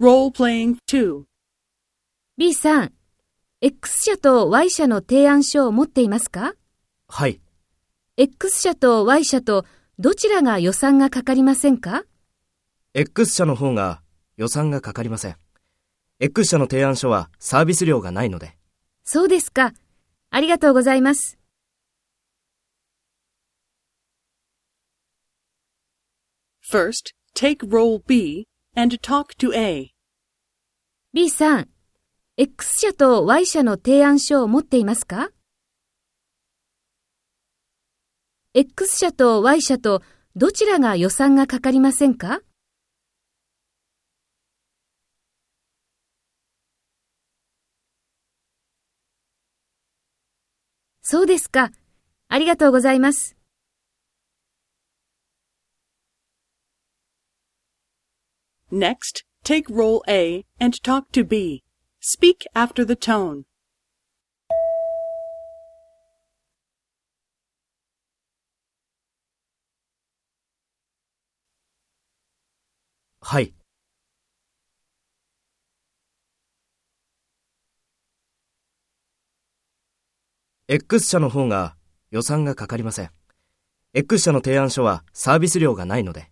Role-playing 2. B さん、X 社と Y 社の提案書を持っていますか？はい。X 社と Y 社とどちらが予算がかかりませんか？X 社の方が予算がかかりません。X 社の提案書はサービス料がないので。そうですか。ありがとうございます。First, take role B and talk to A. B さん、X 社と Y 社の提案書を持っていますか ?X 社と Y 社とどちらが予算がかかりませんか？そうですか。ありがとうございます。Next, take role A and talk to B. Speak after the tone. はい。X 社の方が予算がかかりません。X 社の提案書はサービス料がないので。